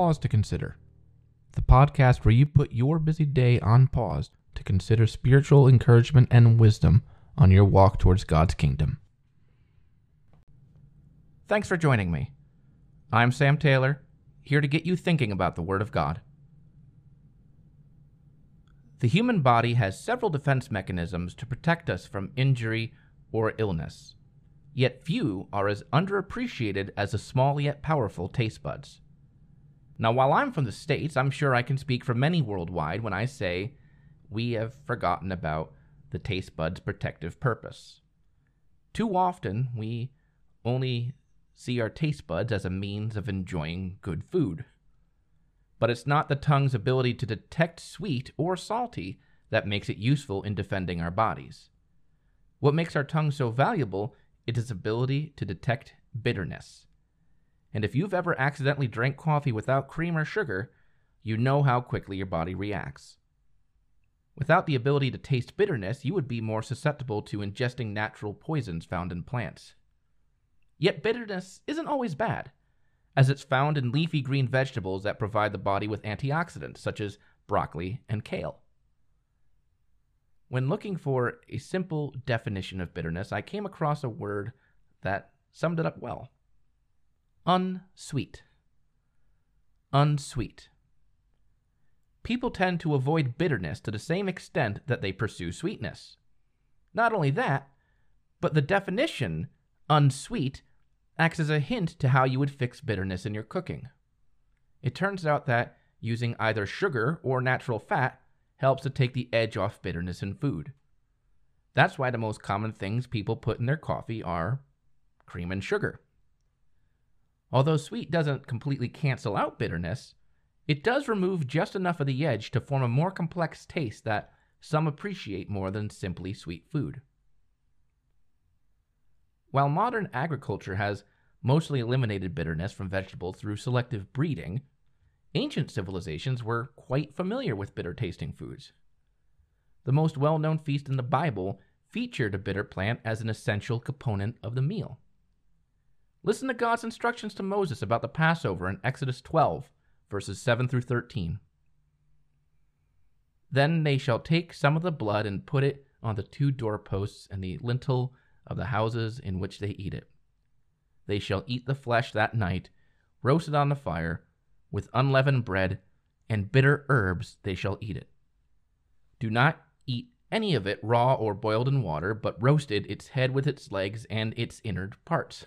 Pause to Consider, the podcast where you put your busy day on pause to consider spiritual encouragement and wisdom on your walk towards God's kingdom. Thanks for joining me. I'm Sam Taylor, here to get you thinking about the Word of God. The human body has several defense mechanisms to protect us from injury or illness, yet few are as underappreciated as the small yet powerful taste buds. Now, while I'm from the States, I'm sure I can speak for many worldwide when I say we have forgotten about the taste bud's protective purpose. Too often, we only see our taste buds as a means of enjoying good food. But it's not the tongue's ability to detect sweet or salty that makes it useful in defending our bodies. What makes our tongue so valuable is its ability to detect bitterness. And if you've ever accidentally drank coffee without cream or sugar, you know how quickly your body reacts. Without the ability to taste bitterness, you would be more susceptible to ingesting natural poisons found in plants. Yet bitterness isn't always bad, as it's found in leafy green vegetables that provide the body with antioxidants, such as broccoli and kale. When looking for a simple definition of bitterness, I came across a word that summed it up well unsweet. Unsweet. People tend to avoid bitterness to the same extent that they pursue sweetness. Not only that, but the definition, unsweet, acts as a hint to how you would fix bitterness in your cooking. It turns out that using either sugar or natural fat helps to take the edge off bitterness in food. That's why the most common things people put in their coffee are cream and sugar. Although sweet doesn't completely cancel out bitterness, it does remove just enough of the edge to form a more complex taste that some appreciate more than simply sweet food. While modern agriculture has mostly eliminated bitterness from vegetables through selective breeding, ancient civilizations were quite familiar with bitter tasting foods. The most well known feast in the Bible featured a bitter plant as an essential component of the meal. Listen to God's instructions to Moses about the Passover in Exodus 12, verses 7 through 13. Then they shall take some of the blood and put it on the two doorposts and the lintel of the houses in which they eat it. They shall eat the flesh that night, roasted on the fire, with unleavened bread, and bitter herbs they shall eat it. Do not eat any of it raw or boiled in water, but roasted its head with its legs and its inner parts.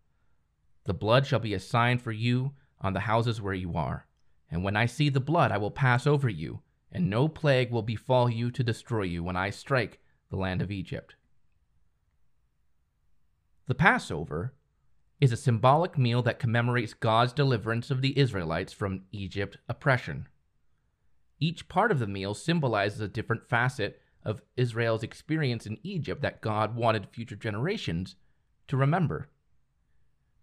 The blood shall be a sign for you on the houses where you are. And when I see the blood, I will pass over you, and no plague will befall you to destroy you when I strike the land of Egypt. The Passover is a symbolic meal that commemorates God's deliverance of the Israelites from Egypt oppression. Each part of the meal symbolizes a different facet of Israel's experience in Egypt that God wanted future generations to remember.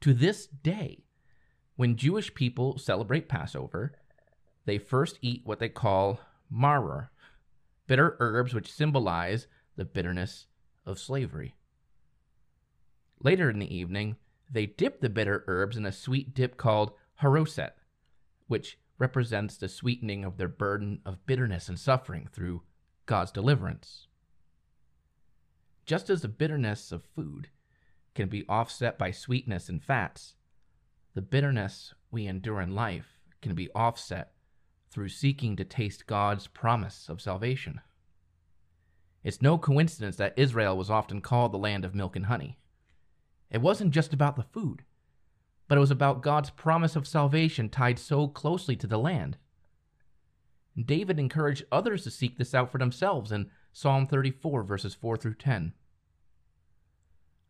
To this day, when Jewish people celebrate Passover, they first eat what they call maror, bitter herbs which symbolize the bitterness of slavery. Later in the evening, they dip the bitter herbs in a sweet dip called haroset, which represents the sweetening of their burden of bitterness and suffering through God's deliverance. Just as the bitterness of food can be offset by sweetness and fats, the bitterness we endure in life can be offset through seeking to taste God's promise of salvation. It's no coincidence that Israel was often called the land of milk and honey. It wasn't just about the food, but it was about God's promise of salvation tied so closely to the land. David encouraged others to seek this out for themselves in Psalm 34, verses 4 through 10.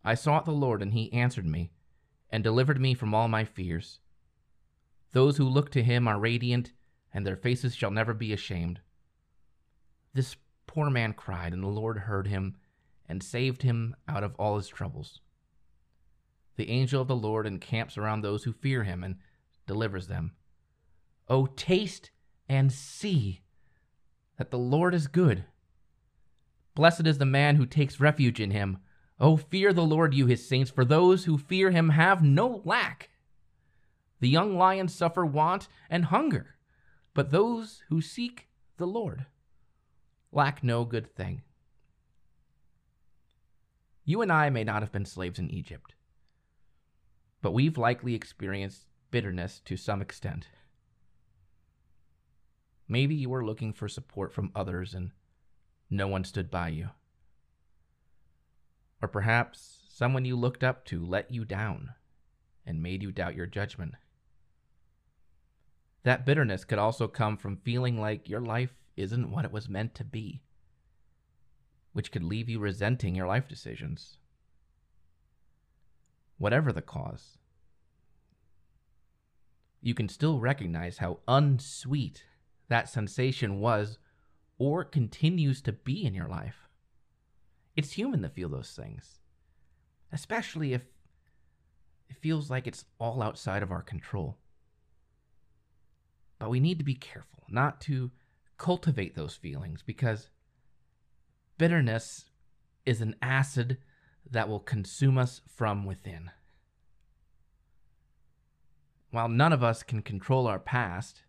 I sought the Lord, and he answered me and delivered me from all my fears. Those who look to him are radiant, and their faces shall never be ashamed. This poor man cried, and the Lord heard him and saved him out of all his troubles. The angel of the Lord encamps around those who fear him and delivers them. O taste and see that the Lord is good. Blessed is the man who takes refuge in him. O fear the Lord, you his saints, for those who fear him have no lack. The young lions suffer want and hunger, but those who seek the Lord lack no good thing. You and I may not have been slaves in Egypt, but we've likely experienced bitterness to some extent. Maybe you were looking for support from others and no one stood by you. Or perhaps someone you looked up to let you down and made you doubt your judgment. That bitterness could also come from feeling like your life isn't what it was meant to be which could leave you resenting your life decisions. Whatever the cause, you can still recognize how unsweet that sensation was or continues to be in your life. It's human to feel those things, especially if it feels like it's all outside of our control. But we need to be careful not to cultivate those feelings because Bitterness is an acid that will consume us from within. While none of us can control our past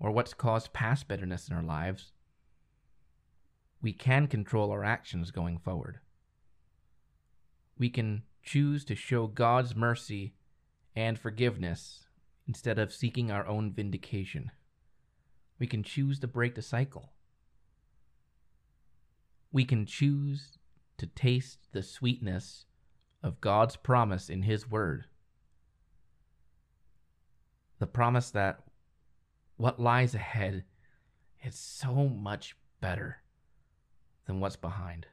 or what's caused past bitterness in our lives, we can control our actions going forward. We can choose to show God's mercy and forgiveness instead of seeking our own vindication. We can choose to break the cycle we can choose to taste the sweetness of God's promise in His Word. The promise that what lies ahead is so much better than what's behind.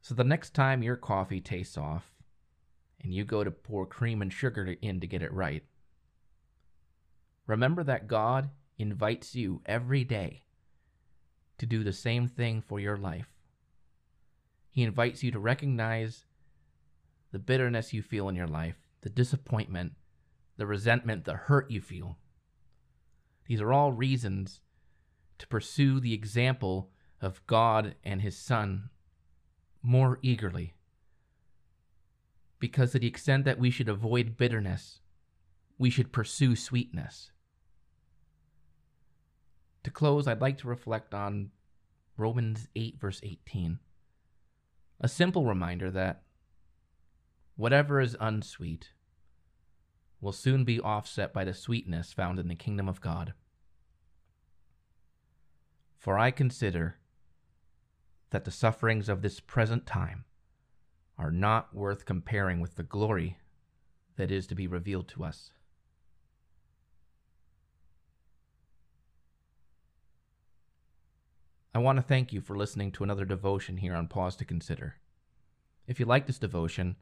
So the next time your coffee tastes off and you go to pour cream and sugar in to get it right, remember that God invites you every day to do the same thing for your life. He invites you to recognize the bitterness you feel in your life, the disappointment, the resentment, the hurt you feel. These are all reasons to pursue the example of God and His Son more eagerly. Because to the extent that we should avoid bitterness, we should pursue sweetness. To close, I'd like to reflect on Romans 8, verse 18. A simple reminder that whatever is unsweet will soon be offset by the sweetness found in the kingdom of God. For I consider that the sufferings of this present time are not worth comparing with the glory that is to be revealed to us. I want to thank you for listening to another devotion here on Pause to Consider. If you like this devotion,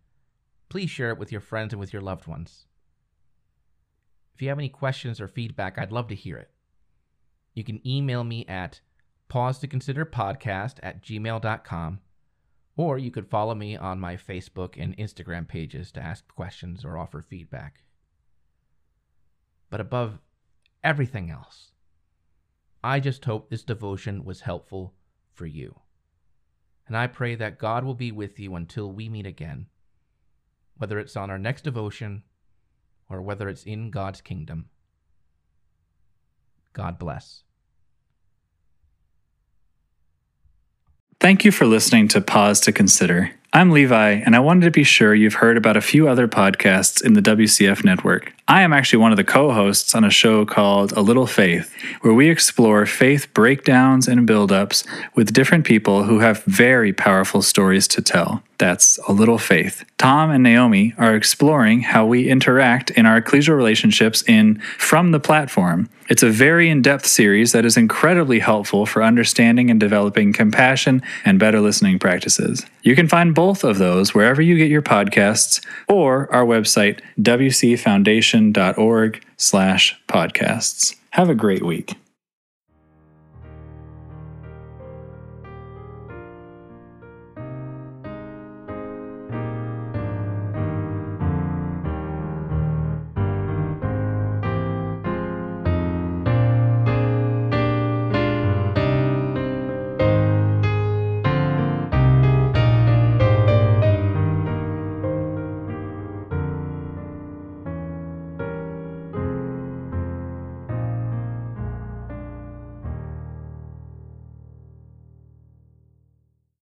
please share it with your friends and with your loved ones. If you have any questions or feedback, I'd love to hear it. You can email me at pause to consider podcast at gmail.com, or you could follow me on my Facebook and Instagram pages to ask questions or offer feedback. But above everything else, I just hope this devotion was helpful for you. And I pray that God will be with you until we meet again, whether it's on our next devotion or whether it's in God's kingdom. God bless. Thank you for listening to Pause to Consider. I'm Levi, and I wanted to be sure you've heard about a few other podcasts in the WCF network. I am actually one of the co hosts on a show called A Little Faith, where we explore faith breakdowns and buildups with different people who have very powerful stories to tell. That's A Little Faith. Tom and Naomi are exploring how we interact in our ecclesial relationships in From the Platform. It's a very in depth series that is incredibly helpful for understanding and developing compassion and better listening practices. You can find both of those wherever you get your podcasts or our website, wcfoundation.org slash podcasts. Have a great week.